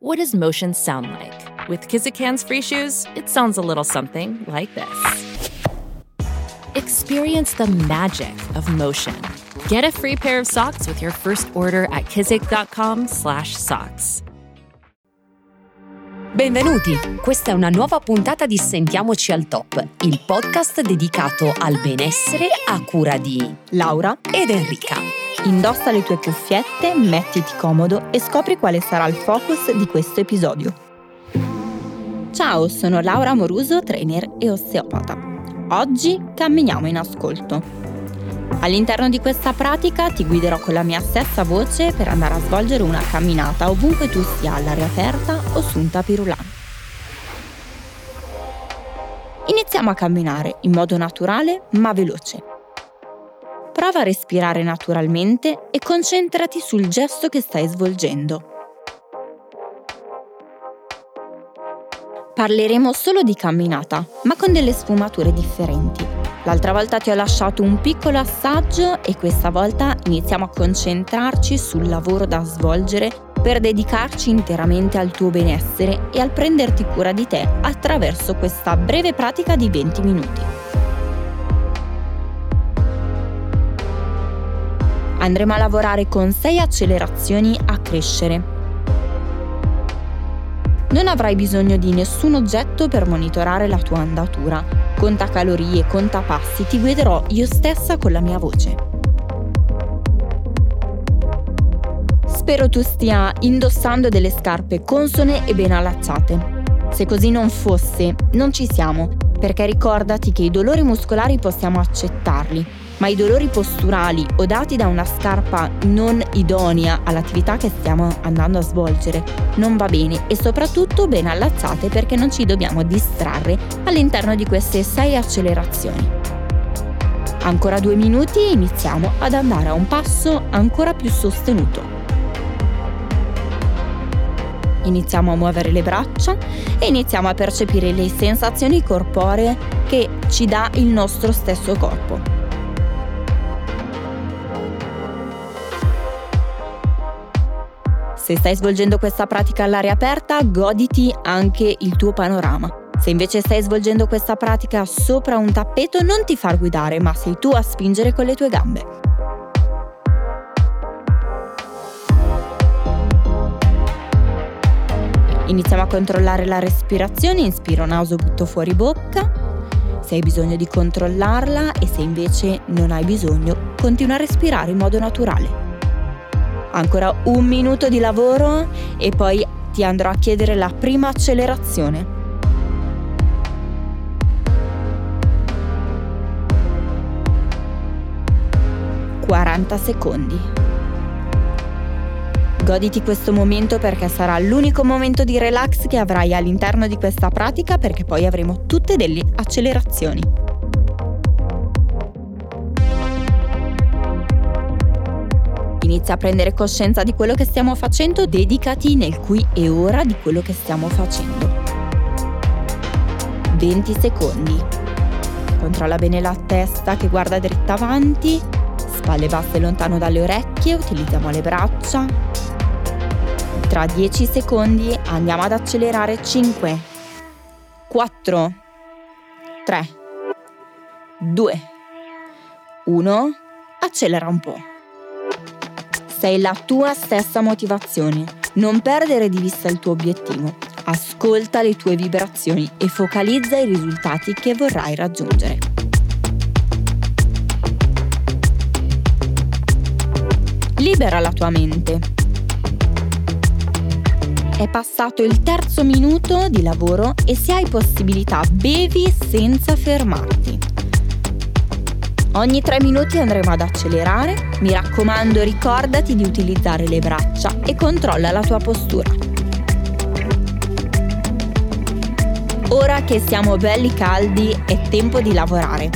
What does motion sound like? With Kizikans free shoes, it sounds a little something like this. Experience the magic of motion. Get a free pair of socks with your first order at kizik.com/socks. Benvenuti! Questa è una nuova puntata di Sentiamoci al Top, il podcast dedicato al benessere a cura di Laura ed Enrica. Indossa le tue cuffiette, mettiti comodo e scopri quale sarà il focus di questo episodio. Ciao, sono Laura Moruso, trainer e osteopata. Oggi camminiamo in ascolto. All'interno di questa pratica ti guiderò con la mia stessa voce per andare a svolgere una camminata ovunque tu sia all'aria aperta o su un tapirulan. Iniziamo a camminare in modo naturale ma veloce. Prova a respirare naturalmente e concentrati sul gesto che stai svolgendo. Parleremo solo di camminata, ma con delle sfumature differenti. L'altra volta ti ho lasciato un piccolo assaggio e questa volta iniziamo a concentrarci sul lavoro da svolgere per dedicarci interamente al tuo benessere e al prenderti cura di te attraverso questa breve pratica di 20 minuti. Andremo a lavorare con 6 accelerazioni a crescere non avrai bisogno di nessun oggetto per monitorare la tua andatura. Conta calorie, conta passi, ti guiderò io stessa con la mia voce. Spero tu stia indossando delle scarpe consone e ben allacciate. Se così non fosse, non ci siamo, perché ricordati che i dolori muscolari possiamo accettarli, ma i dolori posturali o dati da una scarpa non idonea all'attività che stiamo andando a svolgere non va bene e soprattutto ben allacciate perché non ci dobbiamo distrarre all'interno di queste sei accelerazioni. Ancora due minuti e iniziamo ad andare a un passo ancora più sostenuto. Iniziamo a muovere le braccia e iniziamo a percepire le sensazioni corporee che ci dà il nostro stesso corpo. Se stai svolgendo questa pratica all'aria aperta, goditi anche il tuo panorama. Se invece stai svolgendo questa pratica sopra un tappeto, non ti far guidare, ma sei tu a spingere con le tue gambe. Iniziamo a controllare la respirazione, inspiro naso, butto fuori bocca. Se hai bisogno di controllarla e se invece non hai bisogno, continua a respirare in modo naturale. Ancora un minuto di lavoro e poi ti andrò a chiedere la prima accelerazione. Quaranta secondi. Goditi questo momento perché sarà l'unico momento di relax che avrai all'interno di questa pratica perché poi avremo tutte delle accelerazioni. Inizia a prendere coscienza di quello che stiamo facendo, dedicati nel qui e ora di quello che stiamo facendo. 20 secondi. Controlla bene la testa che guarda dritta avanti, spalle basse lontano dalle orecchie, utilizziamo le braccia. Tra 10 secondi andiamo ad accelerare 5, 4, 3, 2, 1. Accelera un po' sei la tua stessa motivazione. Non perdere di vista il tuo obiettivo. Ascolta le tue vibrazioni e focalizza i risultati che vorrai raggiungere. Libera la tua mente. È passato il terzo minuto di lavoro e se hai possibilità bevi senza fermarti. Ogni 3 minuti andremo ad accelerare. Mi raccomando, ricordati di utilizzare le braccia e controlla la tua postura. Ora che siamo belli caldi, è tempo di lavorare.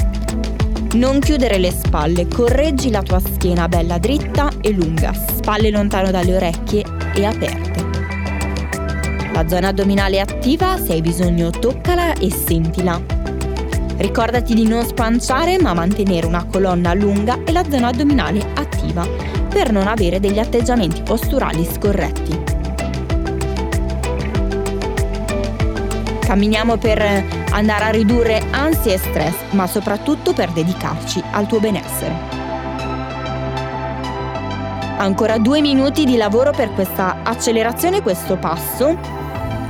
Non chiudere le spalle, correggi la tua schiena bella dritta e lunga, spalle lontano dalle orecchie e aperte. La zona addominale è attiva, se hai bisogno toccala e sentila. Ricordati di non spanciare ma mantenere una colonna lunga e la zona addominale attiva per non avere degli atteggiamenti posturali scorretti. Camminiamo per andare a ridurre ansia e stress, ma soprattutto per dedicarci al tuo benessere. Ancora due minuti di lavoro per questa accelerazione, questo passo.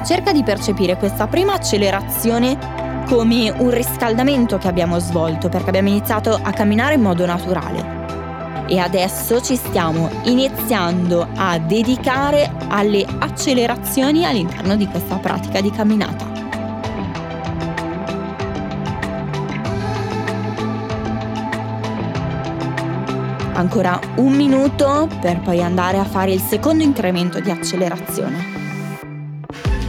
Cerca di percepire questa prima accelerazione come un riscaldamento che abbiamo svolto perché abbiamo iniziato a camminare in modo naturale. E adesso ci stiamo iniziando a dedicare alle accelerazioni all'interno di questa pratica di camminata. Ancora un minuto per poi andare a fare il secondo incremento di accelerazione.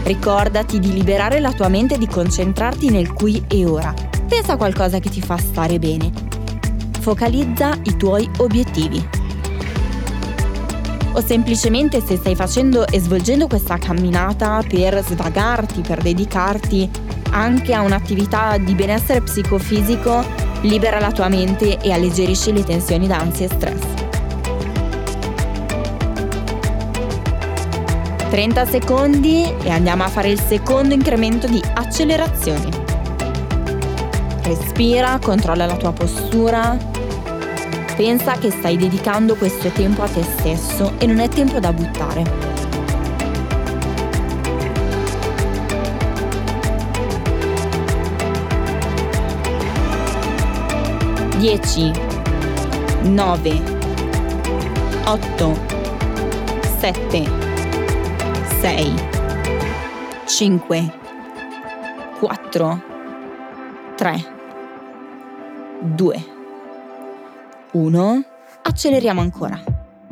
Ricordati di liberare la tua mente e di concentrarti nel qui e ora. Pensa a qualcosa che ti fa stare bene. Focalizza i tuoi obiettivi. O semplicemente se stai facendo e svolgendo questa camminata per svagarti, per dedicarti anche a un'attività di benessere psicofisico, libera la tua mente e alleggerisci le tensioni d'ansia e stress. 30 secondi e andiamo a fare il secondo incremento di accelerazione. Respira, controlla la tua postura. Pensa che stai dedicando questo tempo a te stesso e non è tempo da buttare. Dieci, nove, otto, sette. 6, 5, 4, 3, 2, 1. Acceleriamo ancora.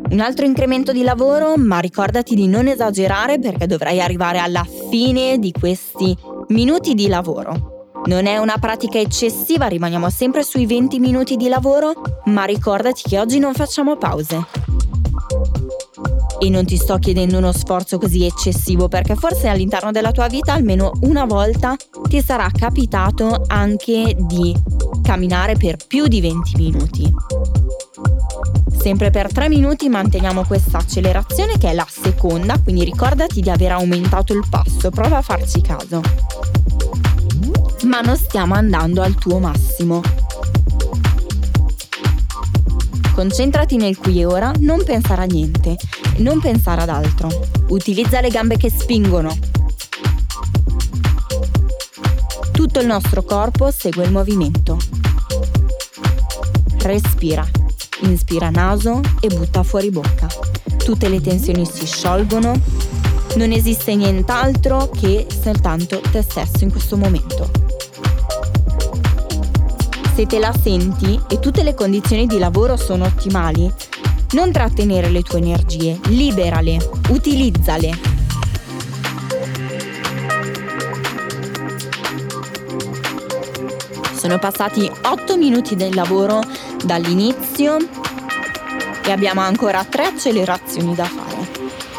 Un altro incremento di lavoro, ma ricordati di non esagerare perché dovrai arrivare alla fine di questi minuti di lavoro. Non è una pratica eccessiva, rimaniamo sempre sui 20 minuti di lavoro, ma ricordati che oggi non facciamo pause. E non ti sto chiedendo uno sforzo così eccessivo perché forse all'interno della tua vita almeno una volta ti sarà capitato anche di camminare per più di 20 minuti. Sempre per 3 minuti manteniamo questa accelerazione che è la seconda, quindi ricordati di aver aumentato il passo, prova a farci caso. Ma non stiamo andando al tuo massimo. Concentrati nel qui e ora, non pensare a niente, non pensare ad altro. Utilizza le gambe che spingono. Tutto il nostro corpo segue il movimento. Respira. Inspira naso e butta fuori bocca. Tutte le tensioni si sciolgono. Non esiste nient'altro che soltanto te stesso in questo momento se te la senti e tutte le condizioni di lavoro sono ottimali, non trattenere le tue energie, liberale, utilizzale. Sono passati 8 minuti del lavoro dall'inizio e abbiamo ancora 3 accelerazioni da fare.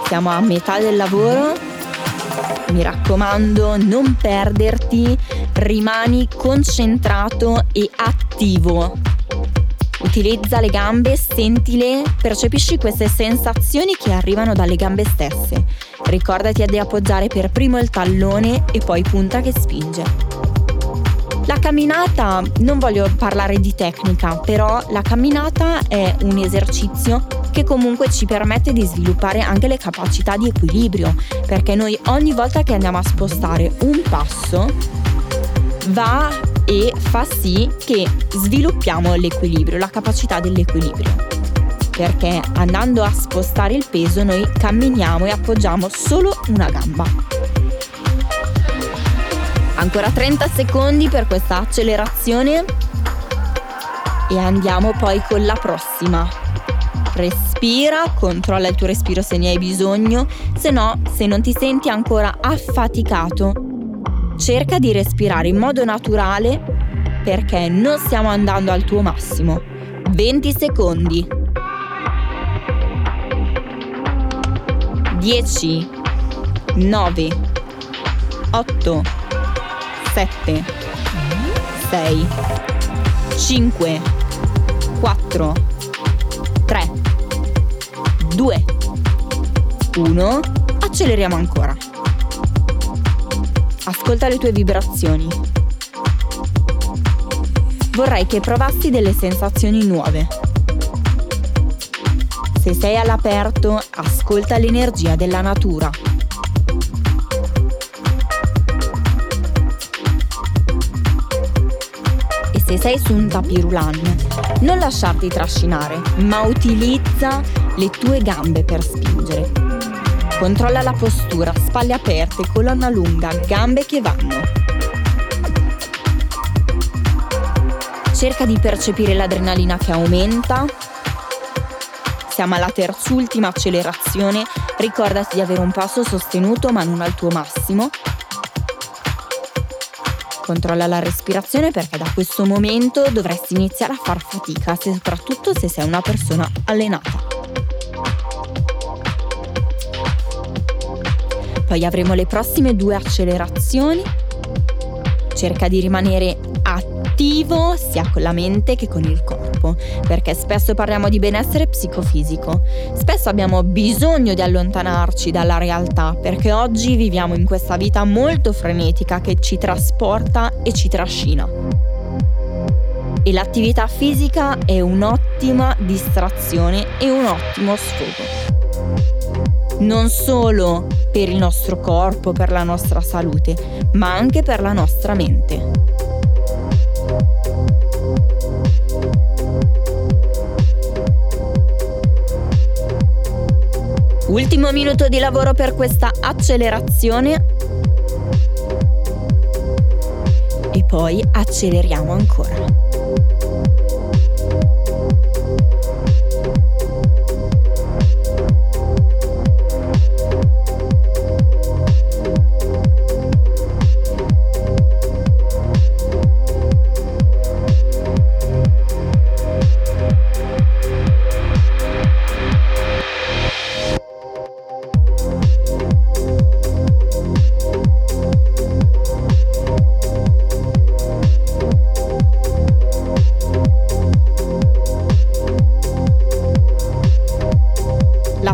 Siamo a metà del lavoro. Mi raccomando, non perderti rimani concentrato e attivo. Utilizza le gambe, sentile, percepisci queste sensazioni che arrivano dalle gambe stesse. Ricordati di appoggiare per primo il tallone e poi punta che spinge. La camminata, non voglio parlare di tecnica, però la camminata è un esercizio che comunque ci permette di sviluppare anche le capacità di equilibrio, perché noi ogni volta che andiamo a spostare un passo va e fa sì che sviluppiamo l'equilibrio, la capacità dell'equilibrio. Perché andando a spostare il peso noi camminiamo e appoggiamo solo una gamba. Ancora 30 secondi per questa accelerazione e andiamo poi con la prossima. Respira, controlla il tuo respiro se ne hai bisogno, se no, se non ti senti ancora affaticato, cerca di respirare in modo naturale perché non stiamo andando al tuo massimo. 20 secondi. 10, 9, 8, 7, 6, 5, 4, 3, 2, 1. Acceleriamo ancora. Ascolta le tue vibrazioni. Vorrei che provassi delle sensazioni nuove. Se sei all'aperto, ascolta l'energia della natura. E se sei su un tapirulan, non lasciarti trascinare, ma utilizza le tue gambe per spingere. Controlla la postura, spalle aperte, colonna lunga, gambe che vanno. Cerca di percepire l'adrenalina che aumenta. Siamo alla terzultima accelerazione, ricordati di avere un passo sostenuto ma non al tuo massimo. Controlla la respirazione perché da questo momento dovresti iniziare a far fatica, soprattutto se sei una persona allenata. Poi avremo le prossime due accelerazioni. Cerca di rimanere attivo sia con la mente che con il corpo, perché spesso parliamo di benessere psicofisico. Spesso abbiamo bisogno di allontanarci dalla realtà, perché oggi viviamo in questa vita molto frenetica che ci trasporta e ci trascina. E l'attività fisica è un'ottima distrazione e un ottimo sfogo non solo per il nostro corpo, per la nostra salute, ma anche per la nostra mente. Ultimo minuto di lavoro per questa accelerazione. E poi acceleriamo ancora.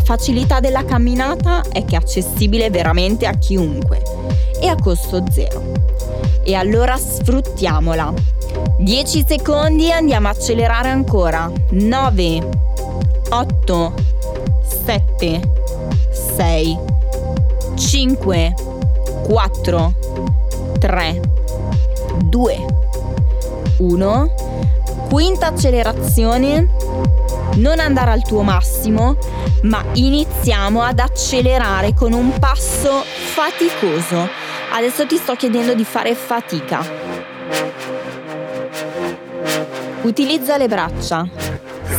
Facilità della camminata è che è accessibile veramente a chiunque. E a costo zero. E allora sfruttiamola. 10 secondi e andiamo a accelerare ancora. 9, 8, 7, 6, 5, 4, 3, 2, 1. Quinta accelerazione. Non andare al tuo massimo, ma iniziamo ad accelerare con un passo faticoso. Adesso ti sto chiedendo di fare fatica. Utilizza le braccia.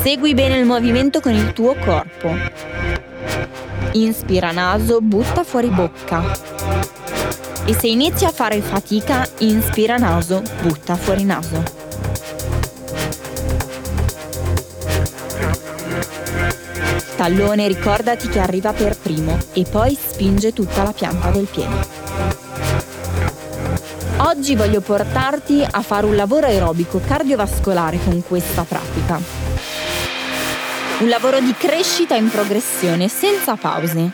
Segui bene il movimento con il tuo corpo. Inspira naso, butta fuori bocca. E se inizi a fare fatica, inspira naso, butta fuori naso. Tallone ricordati che arriva per primo e poi spinge tutta la pianta del piede. Oggi voglio portarti a fare un lavoro aerobico cardiovascolare con questa pratica. Un lavoro di crescita in progressione senza pause.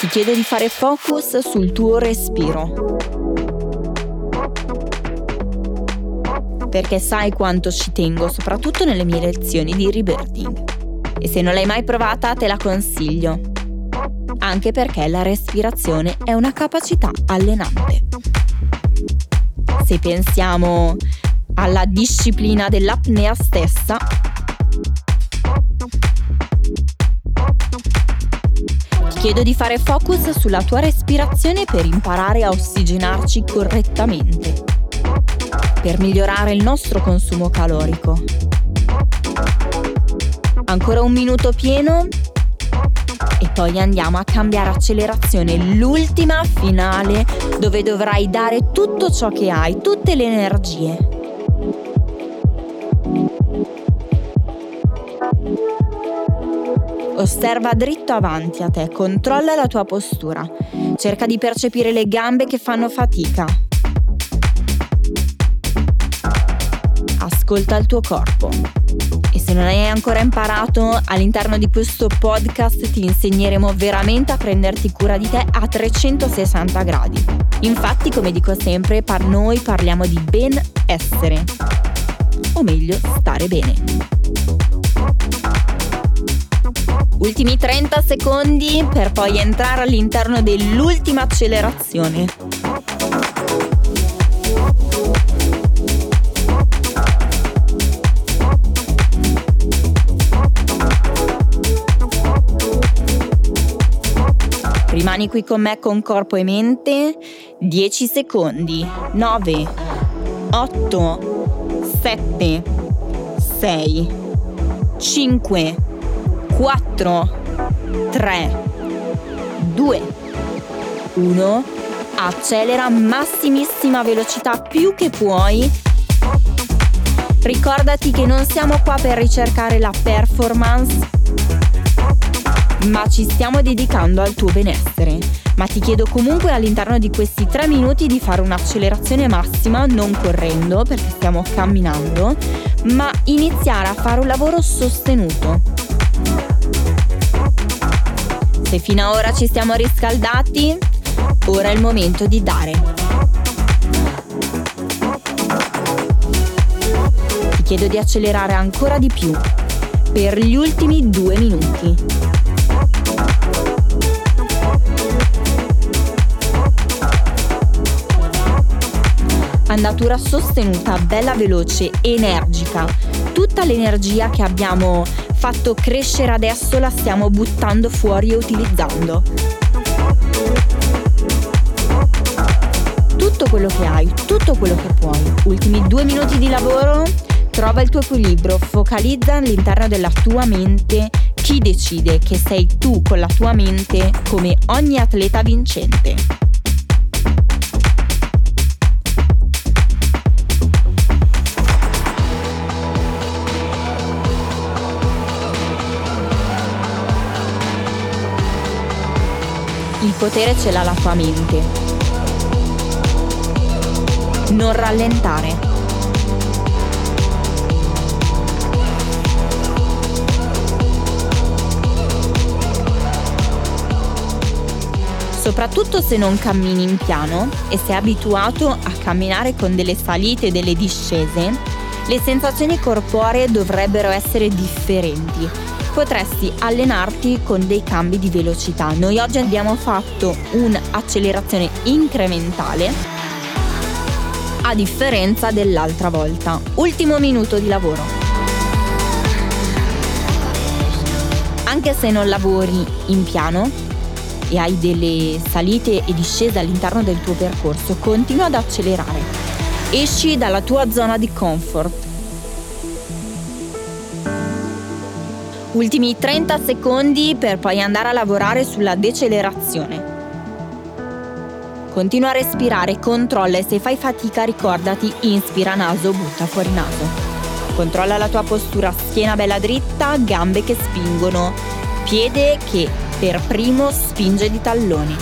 Ti chiedo di fare focus sul tuo respiro. Perché sai quanto ci tengo, soprattutto nelle mie lezioni di rebirthing. E se non l'hai mai provata, te la consiglio. Anche perché la respirazione è una capacità allenante. Se pensiamo alla disciplina dell'apnea stessa, ti chiedo di fare focus sulla tua respirazione per imparare a ossigenarci correttamente per migliorare il nostro consumo calorico. Ancora un minuto pieno e poi andiamo a cambiare accelerazione, l'ultima finale dove dovrai dare tutto ciò che hai, tutte le energie. Osserva dritto avanti a te, controlla la tua postura, cerca di percepire le gambe che fanno fatica. Ascolta il tuo corpo e se non hai ancora imparato, all'interno di questo podcast ti insegneremo veramente a prenderti cura di te a 360 gradi. Infatti, come dico sempre, per noi parliamo di benessere, o meglio, stare bene. Ultimi 30 secondi per poi entrare all'interno dell'ultima accelerazione. Rimani qui con me con corpo e mente. 10 secondi. 9, 8, 7, 6, 5, 4, 3, 2, 1. Accelera massimissima velocità più che puoi. Ricordati che non siamo qua per ricercare la performance ma ci stiamo dedicando al tuo benessere. Ma ti chiedo comunque all'interno di questi tre minuti di fare un'accelerazione massima, non correndo perché stiamo camminando, ma iniziare a fare un lavoro sostenuto. Se fino ad ora ci siamo riscaldati, ora è il momento di dare. Ti chiedo di accelerare ancora di più per gli ultimi due minuti. Andatura sostenuta, bella veloce, energica. Tutta l'energia che abbiamo fatto crescere adesso la stiamo buttando fuori e utilizzando. Tutto quello che hai, tutto quello che puoi. Ultimi due minuti di lavoro, trova il tuo equilibrio, focalizza all'interno della tua mente chi decide che sei tu con la tua mente come ogni atleta vincente. Potere ce l'ha la tua mente. Non rallentare. Soprattutto se non cammini in piano e sei abituato a camminare con delle salite e delle discese, le sensazioni corporee dovrebbero essere differenti potresti allenarti con dei cambi di velocità. Noi oggi abbiamo fatto un'accelerazione incrementale a differenza dell'altra volta. Ultimo minuto di lavoro. Anche se non lavori in piano e hai delle salite e discese all'interno del tuo percorso, continua ad accelerare. Esci dalla tua zona di comfort Ultimi 30 secondi per poi andare a lavorare sulla decelerazione. Continua a respirare, controlla e se fai fatica ricordati inspira naso, butta fuori naso. Controlla la tua postura, schiena bella dritta, gambe che spingono, piede che per primo spinge di talloni.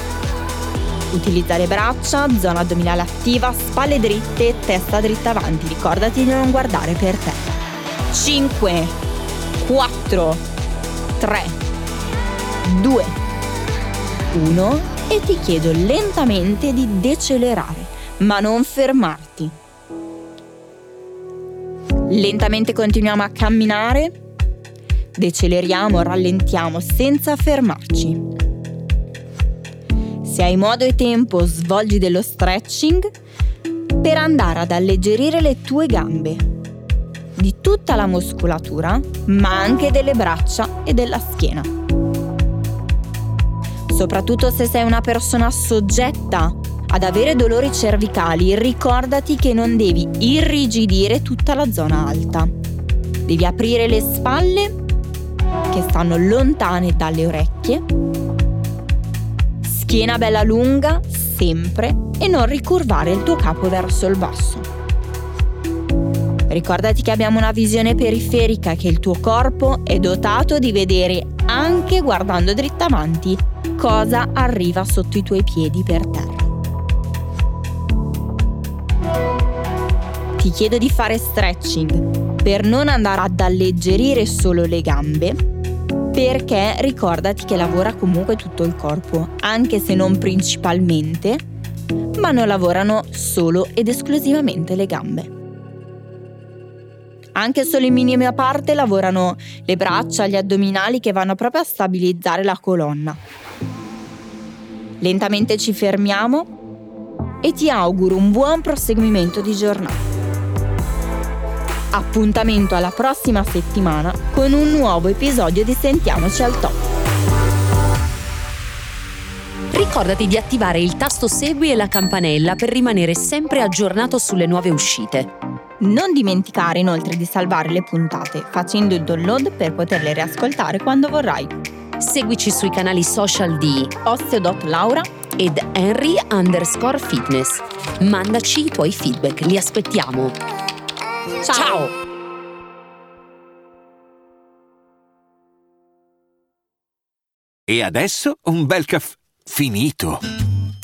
Utilizza le braccia, zona addominale attiva, spalle dritte, testa dritta avanti. Ricordati di non guardare per te. 5 4, 3, 2, 1 e ti chiedo lentamente di decelerare, ma non fermarti. Lentamente continuiamo a camminare, deceleriamo, rallentiamo senza fermarci. Se hai modo e tempo svolgi dello stretching per andare ad alleggerire le tue gambe di tutta la muscolatura, ma anche delle braccia e della schiena. Soprattutto se sei una persona soggetta ad avere dolori cervicali, ricordati che non devi irrigidire tutta la zona alta. Devi aprire le spalle che stanno lontane dalle orecchie, schiena bella lunga sempre e non ricurvare il tuo capo verso il basso. Ricordati che abbiamo una visione periferica, che il tuo corpo è dotato di vedere anche guardando dritta avanti cosa arriva sotto i tuoi piedi per terra. Ti chiedo di fare stretching per non andare ad alleggerire solo le gambe, perché ricordati che lavora comunque tutto il corpo, anche se non principalmente, ma non lavorano solo ed esclusivamente le gambe. Anche solo in minima parte lavorano le braccia, gli addominali che vanno proprio a stabilizzare la colonna. Lentamente ci fermiamo e ti auguro un buon proseguimento di giornata. Appuntamento alla prossima settimana con un nuovo episodio di Sentiamoci al top. Ricordati di attivare il tasto segui e la campanella per rimanere sempre aggiornato sulle nuove uscite. Non dimenticare inoltre di salvare le puntate facendo il download per poterle riascoltare quando vorrai. Seguici sui canali social di Osteo.Laura ed Henry underscore fitness. Mandaci i tuoi feedback, li aspettiamo. Ciao! Ciao. E adesso un bel caffè finito.